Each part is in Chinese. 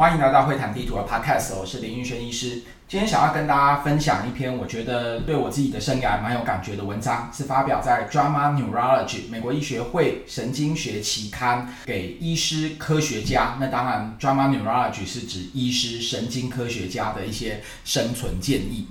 欢迎来到会谈地图的 Podcast，我是林玉轩医师。今天想要跟大家分享一篇我觉得对我自己的生涯蛮有感觉的文章，是发表在《Drama Neurology》美国医学会神经学期刊，给医师科学家。那当然，《Drama Neurology》是指医师神经科学家的一些生存建议。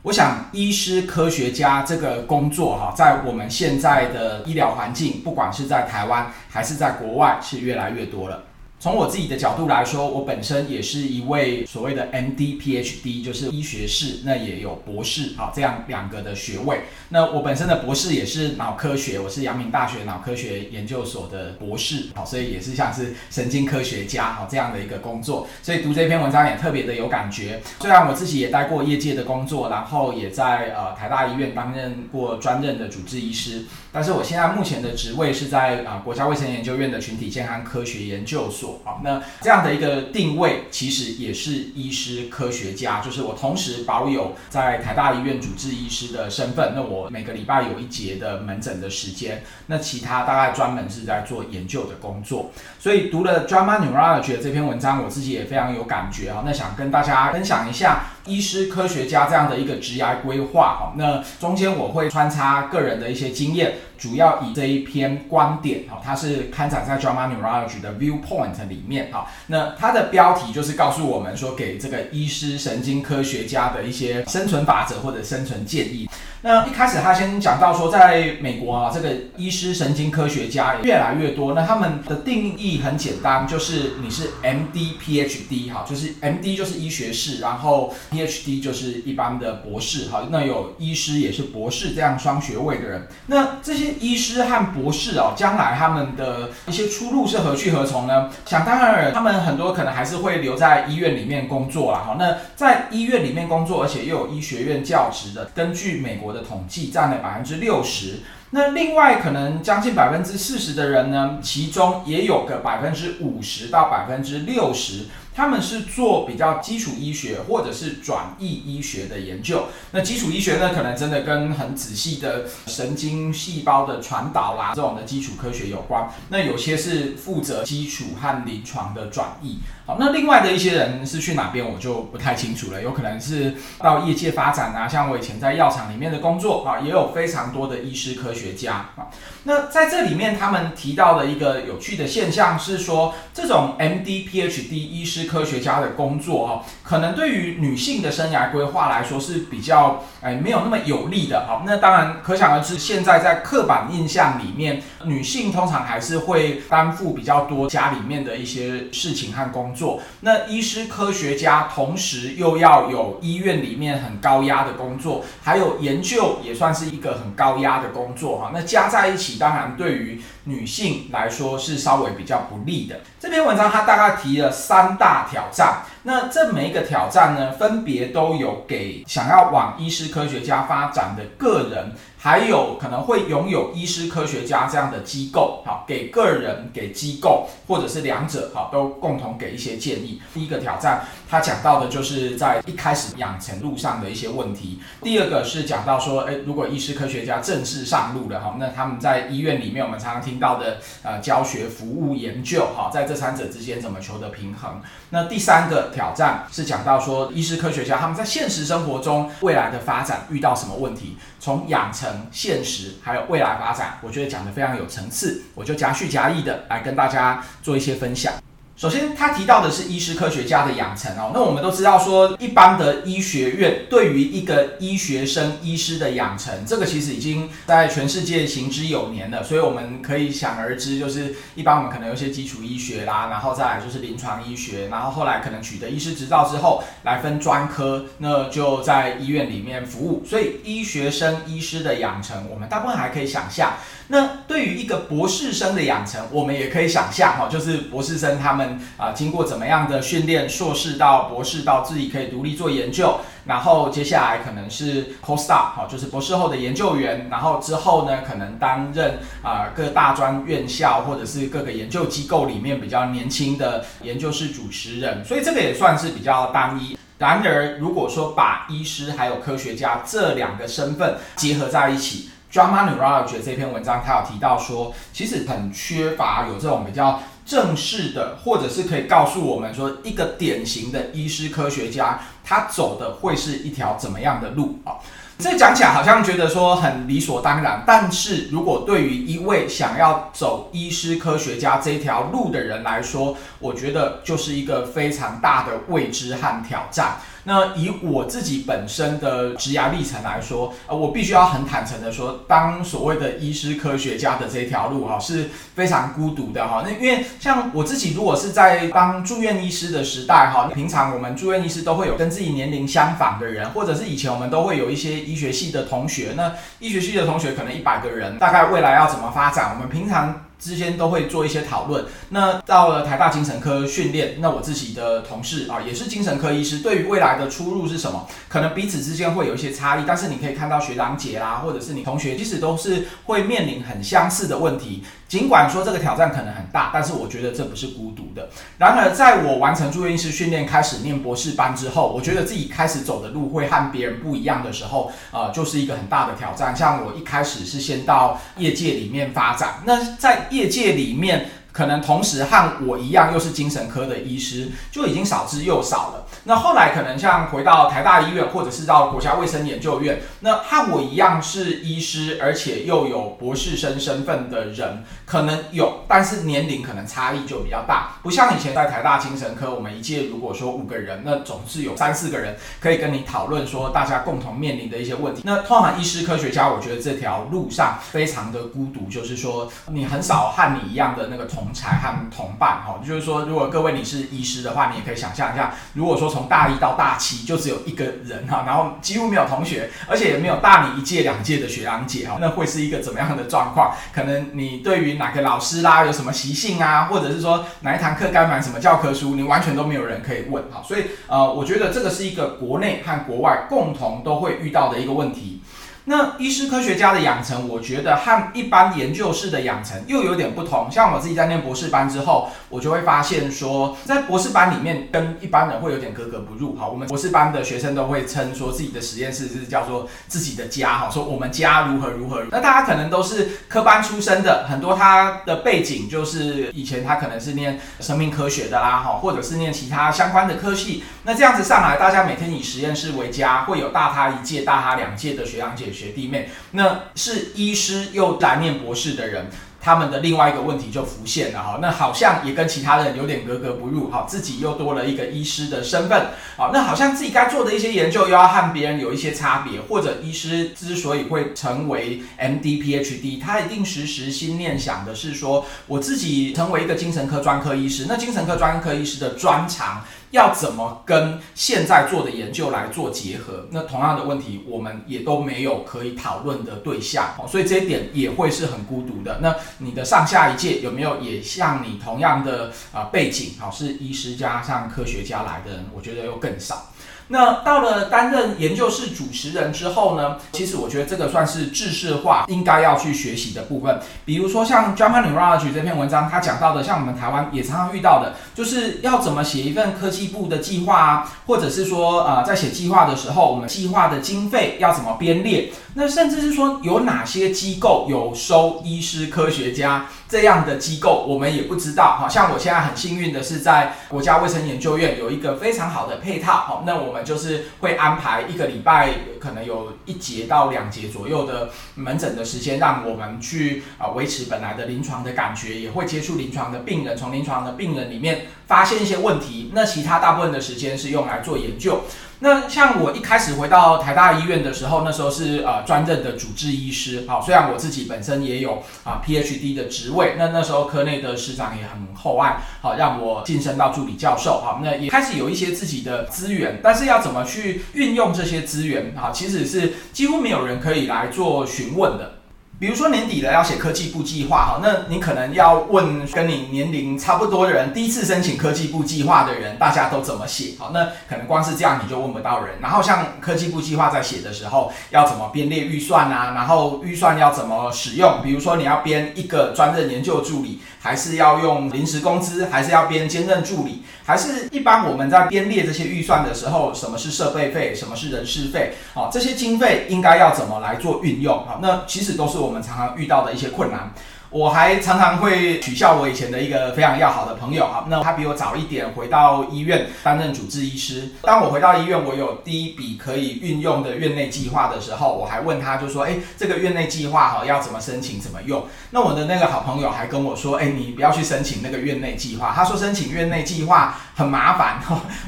我想，医师科学家这个工作哈，在我们现在的医疗环境，不管是在台湾还是在国外，是越来越多了。从我自己的角度来说，我本身也是一位所谓的 MD PhD，就是医学士，那也有博士，好，这样两个的学位。那我本身的博士也是脑科学，我是阳明大学脑科学研究所的博士，好，所以也是像是神经科学家，好，这样的一个工作。所以读这篇文章也特别的有感觉。虽然我自己也待过业界的工作，然后也在呃台大医院担任过专任的主治医师，但是我现在目前的职位是在啊、国家卫生研究院的群体健康科学研究所。好，那这样的一个定位，其实也是医师科学家，就是我同时保有在台大医院主治医师的身份。那我每个礼拜有一节的门诊的时间，那其他大概专门是在做研究的工作。所以读了《JAMA Neurology》这篇文章，我自己也非常有感觉啊。那想跟大家分享一下医师科学家这样的一个职涯规划。好，那中间我会穿插个人的一些经验。主要以这一篇观点，哈，它是刊载在《JAMA Neurology》的 Viewpoint 里面，哈，那它的标题就是告诉我们说，给这个医师神经科学家的一些生存法则或者生存建议。那一开始他先讲到说，在美国啊，这个医师神经科学家越来越多。那他们的定义很简单，就是你是 MD、PhD，哈，就是 MD 就是医学士，然后 PhD 就是一般的博士，哈。那有医师也是博士这样双学位的人。那这些医师和博士哦，将来他们的一些出路是何去何从呢？想当然，他们很多可能还是会留在医院里面工作啦。哈。那在医院里面工作，而且又有医学院教职的，根据美国。我的统计占了百分之六十，那另外可能将近百分之四十的人呢，其中也有个百分之五十到百分之六十。他们是做比较基础医学或者是转译医学的研究。那基础医学呢，可能真的跟很仔细的神经细胞的传导啦，这种的基础科学有关。那有些是负责基础和临床的转译。好，那另外的一些人是去哪边，我就不太清楚了。有可能是到业界发展啊，像我以前在药厂里面的工作啊，也有非常多的医师科学家啊。那在这里面，他们提到的一个有趣的现象是说，这种 MD、PhD 医师科学家的工作哈，可能对于女性的生涯规划来说是比较哎没有那么有利的好。那当然可想而知，现在在刻板印象里面，女性通常还是会担负比较多家里面的一些事情和工作。做那医师科学家同时又要有医院里面很高压的工作，还有研究也算是一个很高压的工作哈。那加在一起，当然对于女性来说是稍微比较不利的。这篇文章它大概提了三大挑战，那这每一个挑战呢，分别都有给想要往医师科学家发展的个人。还有可能会拥有医师科学家这样的机构，好，给个人、给机构或者是两者，好，都共同给一些建议。第一个挑战，他讲到的就是在一开始养成路上的一些问题。第二个是讲到说，诶，如果医师科学家正式上路了，哈，那他们在医院里面，我们常常听到的，呃，教学、服务、研究，哈，在这三者之间怎么求得平衡？那第三个挑战是讲到说，医师科学家他们在现实生活中未来的发展遇到什么问题？从养成。现实还有未来发展，我觉得讲得非常有层次，我就夹叙夹议的来跟大家做一些分享。首先，他提到的是医师科学家的养成哦。那我们都知道说，一般的医学院对于一个医学生、医师的养成，这个其实已经在全世界行之有年了。所以我们可以想而知，就是一般我们可能有些基础医学啦，然后再来就是临床医学，然后后来可能取得医师执照之后，来分专科，那就在医院里面服务。所以医学生、医师的养成，我们大部分还可以想象。那对于一个博士生的养成，我们也可以想象哈，就是博士生他们啊经过怎么样的训练，硕士到博士到自己可以独立做研究，然后接下来可能是 postdoc 哈，就是博士后的研究员，然后之后呢可能担任啊各大专院校或者是各个研究机构里面比较年轻的研究室主持人，所以这个也算是比较单一。然而如果说把医师还有科学家这两个身份结合在一起，JAMA Neurology 这篇文章，他有提到说，其实很缺乏有这种比较正式的，或者是可以告诉我们说，一个典型的医师科学家，他走的会是一条怎么样的路啊？这讲起来好像觉得说很理所当然，但是如果对于一位想要走医师科学家这条路的人来说，我觉得就是一个非常大的未知和挑战。那以我自己本身的职涯历程来说，呃，我必须要很坦诚的说，当所谓的医师科学家的这条路哈，是非常孤独的哈。那因为像我自己，如果是在当住院医师的时代哈，平常我们住院医师都会有跟自己年龄相仿的人，或者是以前我们都会有一些医学系的同学。那医学系的同学可能一百个人，大概未来要怎么发展？我们平常。之间都会做一些讨论。那到了台大精神科训练，那我自己的同事啊，也是精神科医师，对于未来的出路是什么？可能彼此之间会有一些差异，但是你可以看到学长姐啦，或者是你同学，即使都是会面临很相似的问题。尽管说这个挑战可能很大，但是我觉得这不是孤独的。然而，在我完成住院医师训练，开始念博士班之后，我觉得自己开始走的路会和别人不一样的时候，呃，就是一个很大的挑战。像我一开始是先到业界里面发展，那在业界里面。可能同时和我一样又是精神科的医师，就已经少之又少了。那后来可能像回到台大医院，或者是到国家卫生研究院，那和我一样是医师，而且又有博士生身份的人，可能有，但是年龄可能差异就比较大。不像以前在台大精神科，我们一届如果说五个人，那总是有三四个人可以跟你讨论说大家共同面临的一些问题。那通常医师科学家，我觉得这条路上非常的孤独，就是说你很少和你一样的那个同。才和同伴，哈，就是说，如果各位你是医师的话，你也可以想象一下，如果说从大一到大七就只有一个人哈，然后几乎没有同学，而且也没有大你一届两届的学长姐哈，那会是一个怎么样的状况？可能你对于哪个老师啦，有什么习性啊，或者是说哪一堂课该买什么教科书，你完全都没有人可以问哈。所以呃，我觉得这个是一个国内和国外共同都会遇到的一个问题。那医师科学家的养成，我觉得和一般研究室的养成又有点不同。像我自己在念博士班之后，我就会发现说，在博士班里面跟一般人会有点格格不入。哈，我们博士班的学生都会称说自己的实验室是叫做自己的家。哈，说我们家如何如何。那大家可能都是科班出身的，很多他的背景就是以前他可能是念生命科学的啦，哈，或者是念其他相关的科系。那这样子上来，大家每天以实验室为家，会有大他一届、大他两届的学长姐。学弟妹，那是医师又来念博士的人，他们的另外一个问题就浮现了哈。那好像也跟其他人有点格格不入哈，自己又多了一个医师的身份好，那好像自己该做的一些研究又要和别人有一些差别，或者医师之所以会成为 MD、PhD，他一定时时心念想的是说，我自己成为一个精神科专科医师，那精神科专科医师的专长。要怎么跟现在做的研究来做结合？那同样的问题，我们也都没有可以讨论的对象，所以这一点也会是很孤独的。那你的上下一届有没有也像你同样的啊背景，好，是医师加上科学家来的人？我觉得又更少。那到了担任研究室主持人之后呢，其实我觉得这个算是制式化应该要去学习的部分。比如说像《JAMA Neurology》这篇文章，他讲到的，像我们台湾也常常遇到的，就是要怎么写一份科技部的计划啊，或者是说呃，在写计划的时候，我们计划的经费要怎么编列？那甚至是说有哪些机构有收医师科学家这样的机构，我们也不知道。好像我现在很幸运的是在国家卫生研究院有一个非常好的配套。好，那我们。就是会安排一个礼拜，可能有一节到两节左右的门诊的时间，让我们去啊维持本来的临床的感觉，也会接触临床的病人，从临床的病人里面发现一些问题。那其他大部分的时间是用来做研究。那像我一开始回到台大医院的时候，那时候是呃专任的主治医师，好，虽然我自己本身也有啊 PhD 的职位，那那时候科内的师长也很厚爱，好让我晋升到助理教授，好，那也开始有一些自己的资源，但是要怎么去运用这些资源，啊，其实是几乎没有人可以来做询问的。比如说年底了要写科技部计划哈，那你可能要问跟你年龄差不多的人，第一次申请科技部计划的人，大家都怎么写？好，那可能光是这样你就问不到人。然后像科技部计划在写的时候，要怎么编列预算啊？然后预算要怎么使用？比如说你要编一个专任研究助理，还是要用临时工资，还是要编兼任助理？还是一般我们在编列这些预算的时候，什么是设备费？什么是人事费？好，这些经费应该要怎么来做运用？好，那其实都是。我们常常遇到的一些困难，我还常常会取笑我以前的一个非常要好的朋友哈，那他比我早一点回到医院担任主治医师。当我回到医院，我有第一笔可以运用的院内计划的时候，我还问他就说，哎，这个院内计划哈要怎么申请，怎么用？那我的那个好朋友还跟我说，哎，你不要去申请那个院内计划，他说申请院内计划很麻烦。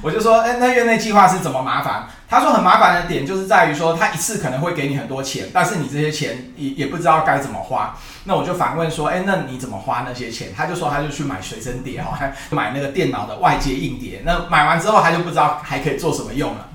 我就说，哎，那院内计划是怎么麻烦？他说很麻烦的点就是在于说，他一次可能会给你很多钱，但是你这些钱也也不知道该怎么花。那我就反问说，哎，那你怎么花那些钱？他就说，他就去买随身碟哈，买那个电脑的外接硬碟。那买完之后，他就不知道还可以做什么用了。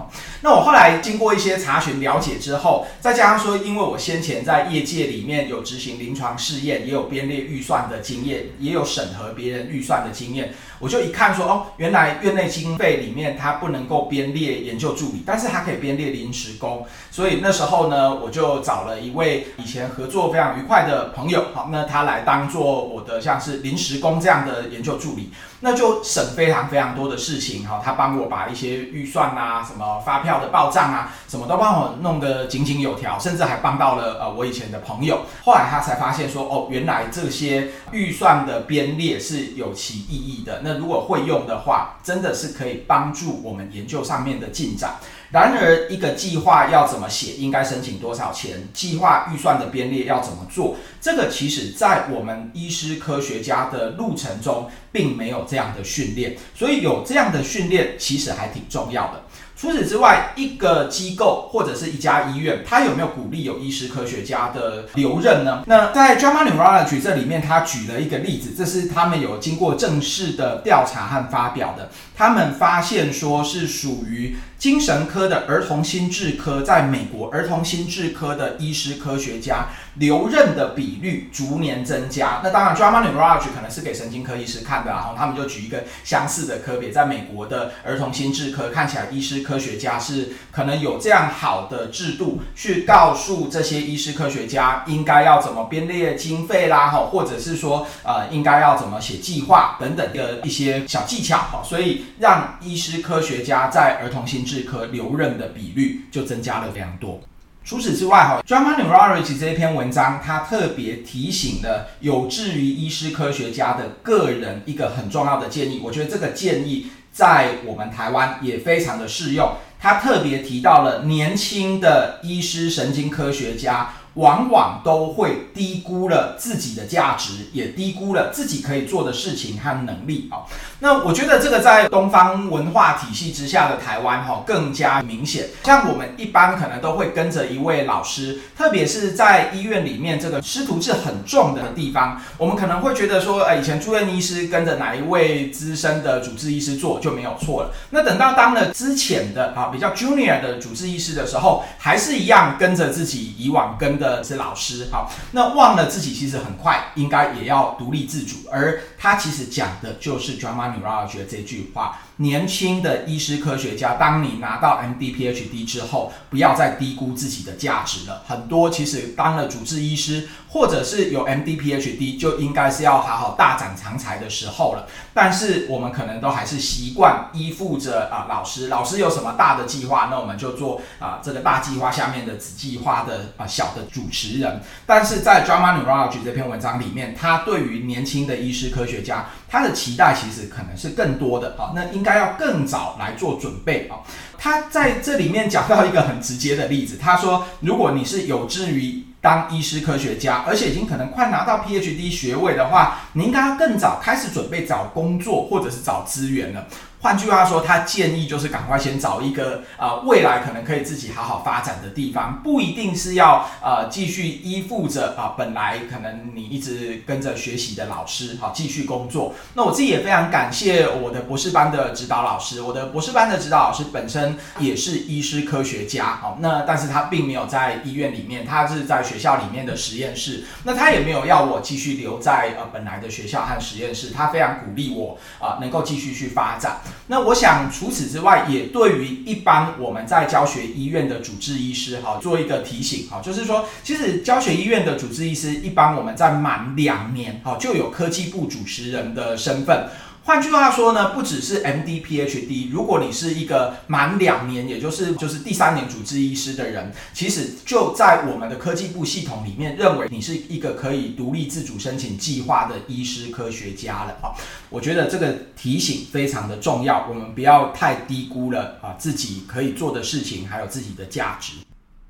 那我后来经过一些查询了解之后，再加上说，因为我先前在业界里面有执行临床试验，也有编列预算的经验，也有审核别人预算的经验，我就一看说，哦，原来院内经费里面它不能够编列研究助理，但是它可以编列临时工。所以那时候呢，我就找了一位以前合作非常愉快的朋友，好，那他来当做我的像是临时工这样的研究助理。那就省非常非常多的事情好，他帮我把一些预算啊、什么发票的报账啊，什么都帮我弄得井井有条，甚至还帮到了呃我以前的朋友。后来他才发现说，哦，原来这些预算的编列是有其意义的。那如果会用的话，真的是可以帮助我们研究上面的进展。然而，一个计划要怎么写，应该申请多少钱，计划预算的编列要怎么做，这个其实在我们医师科学家的路程中，并没有这样的训练，所以有这样的训练，其实还挺重要的。除此之外，一个机构或者是一家医院，它有没有鼓励有医师科学家的留任呢？那在 JAMA Neurology 这里面，他举了一个例子，这是他们有经过正式的调查和发表的。他们发现说是属于精神科的儿童心智科，在美国儿童心智科的医师科学家留任的比率逐年增加。那当然，drama neurology 可能是给神经科医师看的，然后他们就举一个相似的科别，在美国的儿童心智科，看起来医师科学家是可能有这样好的制度，去告诉这些医师科学家应该要怎么编列经费啦，哈，或者是说呃应该要怎么写计划等等的一些小技巧，哈，所以。让医师科学家在儿童心智科留任的比率就增加了非常多。除此之外，哈，JAMA Neurology 这一篇文章，它特别提醒了有志于医师科学家的个人一个很重要的建议。我觉得这个建议在我们台湾也非常的适用。他特别提到了年轻的医师神经科学家。往往都会低估了自己的价值，也低估了自己可以做的事情和能力啊。那我觉得这个在东方文化体系之下的台湾哈更加明显。像我们一般可能都会跟着一位老师，特别是在医院里面这个师徒制很重的地方，我们可能会觉得说，呃，以前住院医师跟着哪一位资深的主治医师做就没有错了。那等到当了之前的啊比较 junior 的主治医师的时候，还是一样跟着自己以往跟的。的是老师，好，那忘了自己其实很快应该也要独立自主，而他其实讲的就是 drama neurology 这句话。年轻的医师科学家，当你拿到 MD PhD 之后，不要再低估自己的价值了。很多其实当了主治医师，或者是有 MD PhD，就应该是要好好大展长才的时候了。但是我们可能都还是习惯依附着啊老师，老师有什么大的计划，那我们就做啊这个大计划下面的子计划的啊小的主持人。但是在 Drama Neurology 这篇文章里面，他对于年轻的医师科学家，他的期待其实可能是更多的啊，那应该要更早来做准备啊。他在这里面讲到一个很直接的例子，他说，如果你是有志于当医师科学家，而且已经可能快拿到 PhD 学位的话，你应该要更早开始准备找工作或者是找资源了。换句话说，他建议就是赶快先找一个啊、呃，未来可能可以自己好好发展的地方，不一定是要呃继续依附着啊、本来可能你一直跟着学习的老师好继续工作。那我自己也非常感谢我的博士班的指导老师，我的博士班的指导老师本身也是医师科学家，好，那但是他并没有在医院里面，他是在学校里面的实验室，那他也没有要我继续留在呃本来的学校和实验室，他非常鼓励我啊、能够继续去发展。那我想，除此之外，也对于一般我们在教学医院的主治医师，哈，做一个提醒，哈，就是说，其实教学医院的主治医师，一般我们在满两年，哈，就有科技部主持人的身份。换句话说呢，不只是 MD、PhD，如果你是一个满两年，也就是就是第三年主治医师的人，其实就在我们的科技部系统里面，认为你是一个可以独立自主申请计划的医师科学家了啊。我觉得这个提醒非常的重要，我们不要太低估了啊自己可以做的事情，还有自己的价值。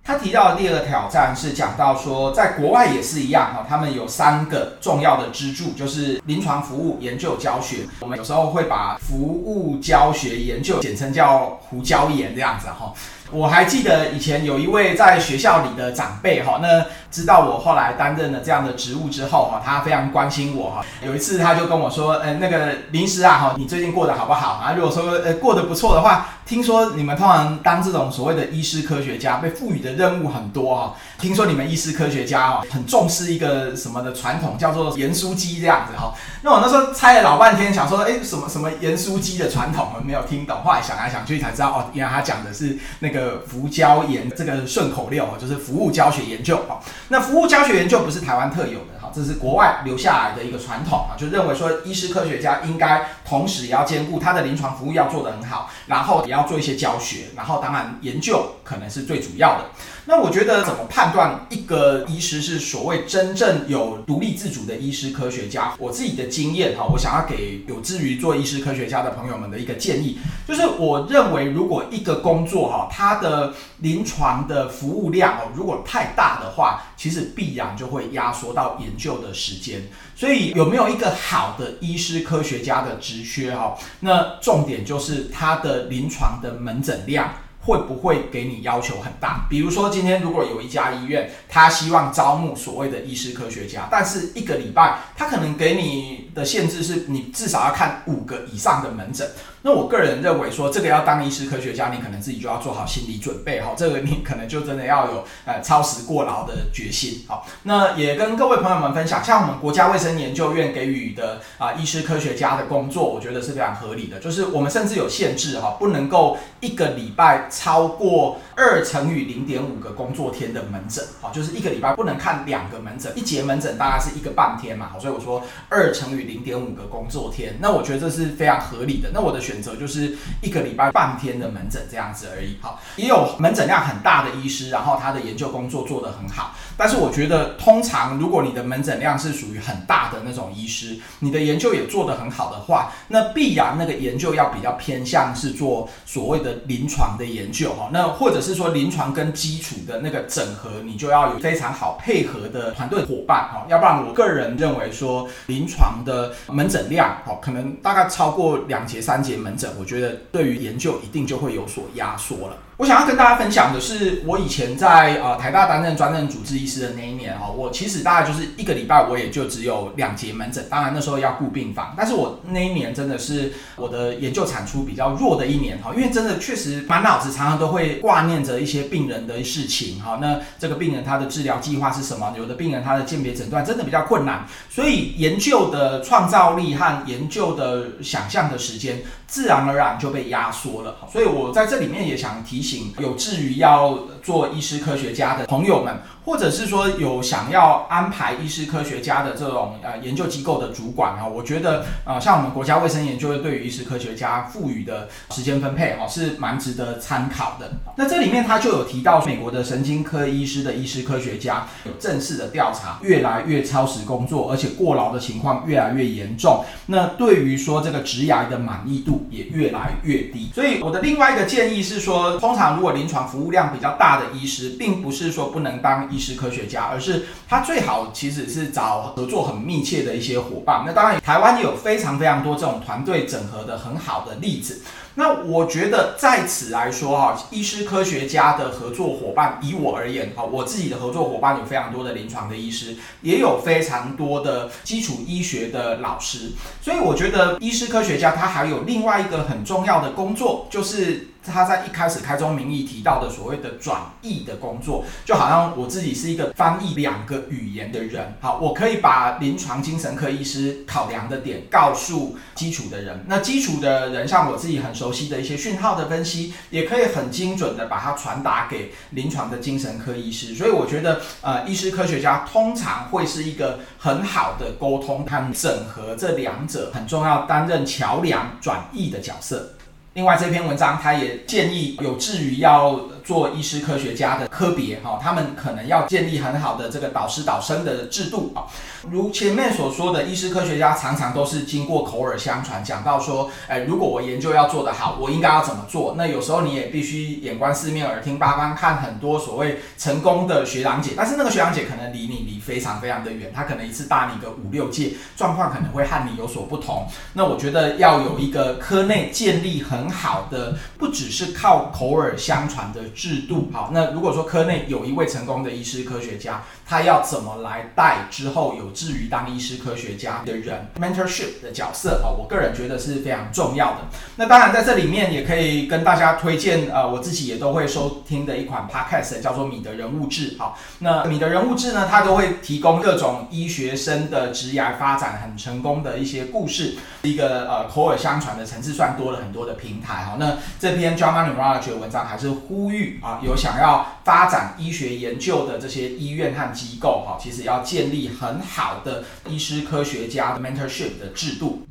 他提到的第二个挑战是讲到说，在国外也是一样哈，他们有三个重要的支柱，就是临床服务、研究、教学。我们有时候会把服务、教学、研究简称叫“胡椒盐”这样子哈。我还记得以前有一位在学校里的长辈哈，那知道我后来担任了这样的职务之后哈，他非常关心我哈。有一次他就跟我说，呃，那个林医师啊哈，你最近过得好不好啊？如果说呃过得不错的话，听说你们通常当这种所谓的医师科学家，被赋予的任务很多哈。听说你们医师科学家哈，很重视一个什么的传统，叫做盐酥鸡这样子哈。那我那时候猜了老半天，想说，哎，什么什么盐酥鸡的传统，我没有听懂。后来想来想去才知道，哦，原来他讲的是那个服教研这个顺口溜啊，就是服务教学研究啊。那服务教学研究不是台湾特有的，这是国外留下来的一个传统啊，就认为说医师科学家应该同时也要兼顾他的临床服务要做得很好，然后也要做一些教学，然后当然研究可能是最主要的。那我觉得怎么判断一个医师是所谓真正有独立自主的医师科学家？我自己的经验哈，我想要给有志于做医师科学家的朋友们的一个建议，就是我认为如果一个工作哈，它的临床的服务量哦，如果太大的话，其实必然就会压缩到研究的时间。所以有没有一个好的医师科学家的职缺哈？那重点就是他的临床的门诊量。会不会给你要求很大？比如说，今天如果有一家医院，他希望招募所谓的医师科学家，但是一个礼拜他可能给你的限制是你至少要看五个以上的门诊。那我个人认为说，这个要当医师科学家，你可能自己就要做好心理准备哈。这个你可能就真的要有呃超时过劳的决心。好，那也跟各位朋友们分享，像我们国家卫生研究院给予的啊医师科学家的工作，我觉得是非常合理的。就是我们甚至有限制哈，不能够一个礼拜超过二乘以零点五个工作天的门诊。好，就是一个礼拜不能看两个门诊，一节门诊大概是一个半天嘛。好，所以我说二乘以零点五个工作天，那我觉得这是非常合理的。那我的选。选择就是一个礼拜半天的门诊这样子而已。好，也有门诊量很大的医师，然后他的研究工作做得很好。但是我觉得，通常如果你的门诊量是属于很大的那种医师，你的研究也做得很好的话，那必然那个研究要比较偏向是做所谓的临床的研究哈。那或者是说临床跟基础的那个整合，你就要有非常好配合的团队伙伴哈。要不然，我个人认为说，临床的门诊量哈，可能大概超过两节三节。门诊，我觉得对于研究一定就会有所压缩了。我想要跟大家分享的是，我以前在呃台大担任专任主治医师的那一年哈，我其实大概就是一个礼拜我也就只有两节门诊，当然那时候要顾病房，但是我那一年真的是我的研究产出比较弱的一年哈，因为真的确实满脑子常常都会挂念着一些病人的事情哈，那这个病人他的治疗计划是什么？有的病人他的鉴别诊断真的比较困难，所以研究的创造力和研究的想象的时间自然而然就被压缩了，所以我在这里面也想提。有志于要做医师科学家的朋友们，或者是说有想要安排医师科学家的这种呃研究机构的主管啊，我觉得呃像我们国家卫生研究院对于医师科学家赋予的时间分配哈是蛮值得参考的。那这里面他就有提到美国的神经科医师的医师科学家有正式的调查，越来越超时工作，而且过劳的情况越来越严重。那对于说这个职涯的满意度也越来越低。所以我的另外一个建议是说，通常如果临床服务量比较大的医师，并不是说不能当医师科学家，而是他最好其实是找合作很密切的一些伙伴。那当然，台湾也有非常非常多这种团队整合的很好的例子。那我觉得在此来说哈，医师科学家的合作伙伴，以我而言哈，我自己的合作伙伴有非常多的临床的医师，也有非常多的基础医学的老师。所以我觉得医师科学家他还有另外一个很重要的工作，就是。他在一开始开宗明义提到的所谓的转译的工作，就好像我自己是一个翻译两个语言的人。好，我可以把临床精神科医师考量的点告诉基础的人。那基础的人，像我自己很熟悉的一些讯号的分析，也可以很精准的把它传达给临床的精神科医师。所以我觉得，呃，医师科学家通常会是一个很好的沟通他们整合这两者很重要，担任桥梁转译的角色。另外这篇文章，他也建议有志于要做医师科学家的科别哈，他们可能要建立很好的这个导师导生的制度啊。如前面所说的，医师科学家常常都是经过口耳相传，讲到说，哎，如果我研究要做得好，我应该要怎么做？那有时候你也必须眼观四面，耳听八方，看很多所谓成功的学长姐，但是那个学长姐可能离你离非常非常的远，他可能一次大你个五六届，状况可能会和你有所不同。那我觉得要有一个科内建立很很好的，不只是靠口耳相传的制度。好，那如果说科内有一位成功的医师科学家，他要怎么来带之后有志于当医师科学家的人，mentorship 的角色啊，我个人觉得是非常重要的。那当然在这里面也可以跟大家推荐，呃，我自己也都会收听的一款 podcast，叫做《米德人物志》。好，那米德人物志呢，它都会提供各种医学生的职涯发展很成功的一些故事，一个呃口耳相传的层次算多了很多的平台。好，那这篇 JAMA Neurology 的文章还是呼吁啊，有想要发展医学研究的这些医院和机构，哈，其实要建立很好的医师科学家的 mentorship 的制度。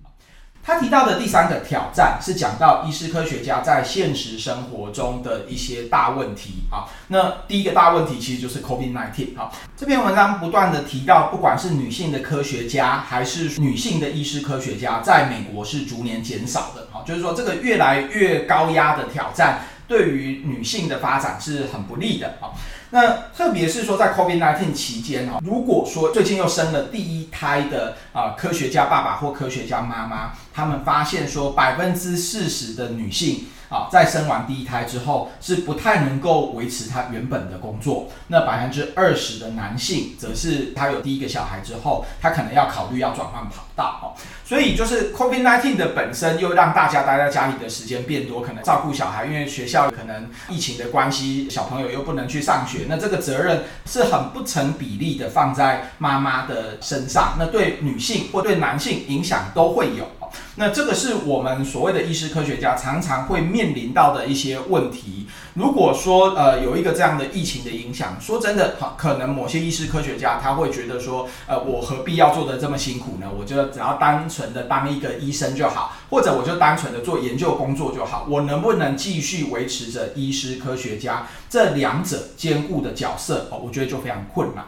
他提到的第三个挑战是讲到医师科学家在现实生活中的一些大问题啊。那第一个大问题其实就是 COVID-19 啊。这篇文章不断地提到，不管是女性的科学家还是女性的医师科学家，在美国是逐年减少的啊。就是说，这个越来越高压的挑战，对于女性的发展是很不利的啊。那特别是说在 COVID-19 期间哦，如果说最近又生了第一胎的啊科学家爸爸或科学家妈妈，他们发现说百分之四十的女性啊在生完第一胎之后是不太能够维持她原本的工作，那百分之二十的男性则是他有第一个小孩之后，他可能要考虑要转换跑道哦。所以就是 COVID-19 的本身又让大家待在家里的时间变多，可能照顾小孩，因为学校可能疫情的关系，小朋友又不能去上学，那这个责任是很不成比例的放在妈妈的身上，那对女性或对男性影响都会有。那这个是我们所谓的医师科学家常常会面临到的一些问题。如果说呃有一个这样的疫情的影响，说真的，可能某些医师科学家他会觉得说，呃，我何必要做得这么辛苦呢？我就只要单纯的当一个医生就好，或者我就单纯的做研究工作就好。我能不能继续维持着医师科学家这两者兼顾的角色？哦，我觉得就非常困难。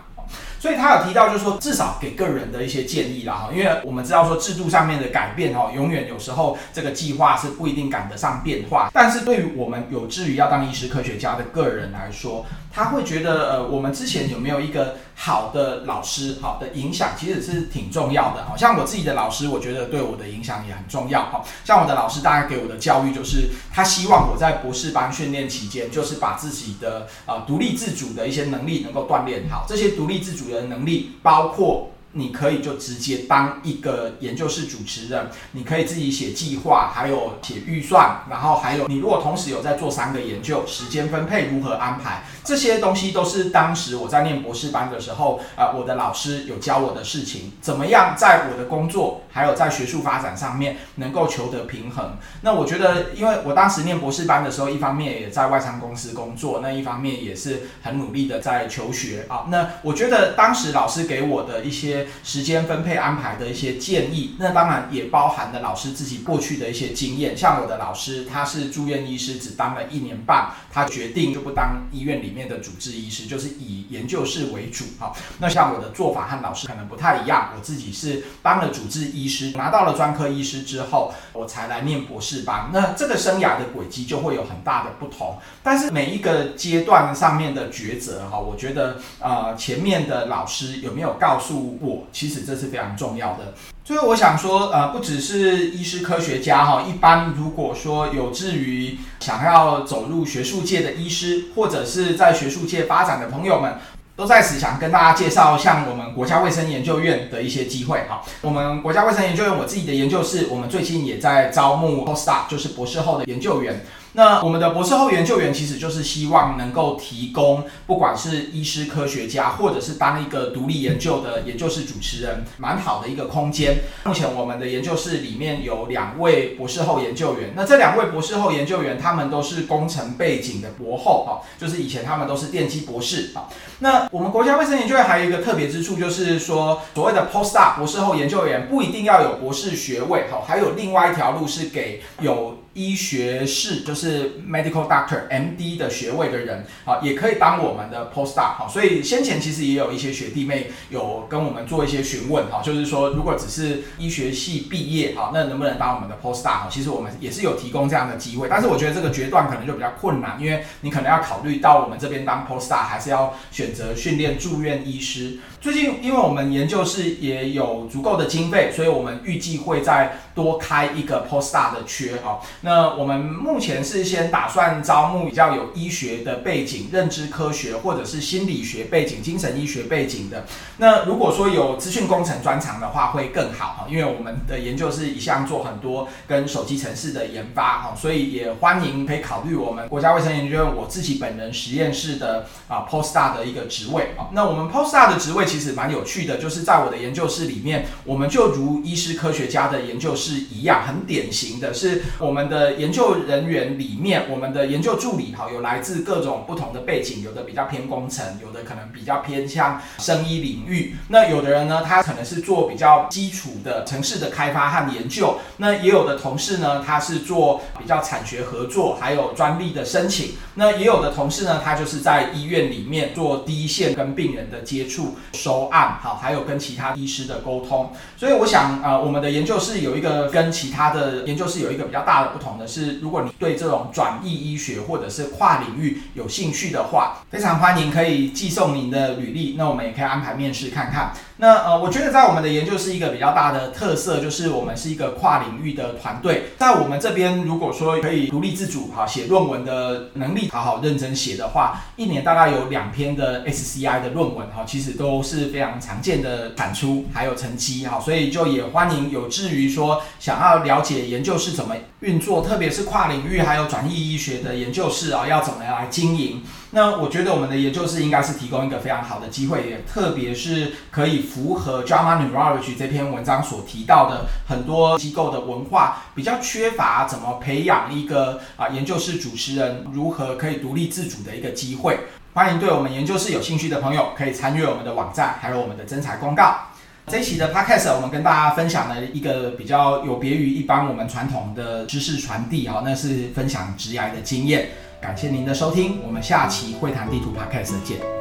所以他有提到，就是说至少给个人的一些建议啦哈，因为我们知道说制度上面的改变哈，永远有时候这个计划是不一定赶得上变化。但是对于我们有志于要当医师科学家的个人来说，他会觉得呃，我们之前有没有一个好的老师，好的影响其实是挺重要的。好像我自己的老师，我觉得对我的影响也很重要。好像我的老师大概给我的教育就是，他希望我在博士班训练期间，就是把自己的呃独立自主的一些能力能够锻炼好。这些独立自主的能力包括。你可以就直接当一个研究室主持人，你可以自己写计划，还有写预算，然后还有你如果同时有在做三个研究，时间分配如何安排，这些东西都是当时我在念博士班的时候，呃，我的老师有教我的事情，怎么样在我的工作还有在学术发展上面能够求得平衡。那我觉得，因为我当时念博士班的时候，一方面也在外商公司工作，那一方面也是很努力的在求学啊。那我觉得当时老师给我的一些。时间分配安排的一些建议，那当然也包含了老师自己过去的一些经验。像我的老师，他是住院医师，只当了一年半，他决定就不当医院里面的主治医师，就是以研究室为主。哈，那像我的做法和老师可能不太一样，我自己是当了主治医师，拿到了专科医师之后，我才来念博士班。那这个生涯的轨迹就会有很大的不同。但是每一个阶段上面的抉择，哈，我觉得呃前面的老师有没有告诉我？其实这是非常重要的。最后，我想说，呃，不只是医师科学家哈，一般如果说有志于想要走入学术界的医师，或者是在学术界发展的朋友们，都在此想跟大家介绍，像我们国家卫生研究院的一些机会哈。我们国家卫生研究院，我自己的研究室，我们最近也在招募 postdoc，就是博士后的研究员。那我们的博士后研究员其实就是希望能够提供，不管是医师科学家，或者是当一个独立研究的研究室主持人，蛮好的一个空间。目前我们的研究室里面有两位博士后研究员，那这两位博士后研究员他们都是工程背景的博后啊，就是以前他们都是电机博士啊。那我们国家卫生研究院还有一个特别之处，就是说所谓的 postdoc 博士后研究员不一定要有博士学位哈，还有另外一条路是给有。医学士就是 medical doctor MD 的学位的人啊，也可以当我们的 postdoc 哈。所以先前其实也有一些学弟妹有跟我们做一些询问哈，就是说如果只是医学系毕业哈，那能不能当我们的 postdoc 哈？其实我们也是有提供这样的机会，但是我觉得这个决断可能就比较困难，因为你可能要考虑到我们这边当 postdoc 还是要选选择训练住院医师。最近因为我们研究室也有足够的经费，所以我们预计会再多开一个 postdoc 的缺哈。那我们目前是先打算招募比较有医学的背景、认知科学或者是心理学背景、精神医学背景的。那如果说有资讯工程专长的话，会更好哈，因为我们的研究是一向做很多跟手机城市的研发哈，所以也欢迎可以考虑我们国家卫生研究院我自己本人实验室的啊 postdoc 的一个职位啊。那我们 postdoc 的职位其实蛮有趣的，就是在我的研究室里面，我们就如医师科学家的研究室一样，很典型的是我们的研究人员里面，我们的研究助理哈，有来自各种不同的背景，有的比较偏工程，有的可能比较偏向生医领域。那有的人呢，他可能是做比较基础的城市的开发和研究。那也有的同事呢，他是做比较产学合作，还有专利的申请。那也有的同事呢，他就是在医院里面做第一线跟病人的接触、收案，好，还有跟其他医师的沟通。所以我想，呃，我们的研究室有一个跟其他的研究室有一个比较大的不同的是，如果你对这种转译医学或者是跨领域有兴趣的话，非常欢迎可以寄送您的履历，那我们也可以安排面试看看。那呃，我觉得在我们的研究是一个比较大的特色就是我们是一个跨领域的团队，在我们这边如果说可以独立自主哈写论文的能力，好好认真写的话，一年大概有两篇的 SCI 的论文哈，其实都是非常常见的产出还有成绩哈，所以就也欢迎有志于说想要了解研究室怎么运作，特别是跨领域还有转译医学的研究室啊，要怎么样来经营。那我觉得我们的研究室应该是提供一个非常好的机会，也特别是可以符合 JAMA Neurology 这篇文章所提到的很多机构的文化比较缺乏，怎么培养一个啊研究室主持人如何可以独立自主的一个机会。欢迎对我们研究室有兴趣的朋友可以参阅我们的网站，还有我们的征才公告。这一期的 Podcast 我们跟大家分享了一个比较有别于一般我们传统的知识传递，哈，那是分享职涯的经验。感谢您的收听，我们下期会谈地图 Podcast 见。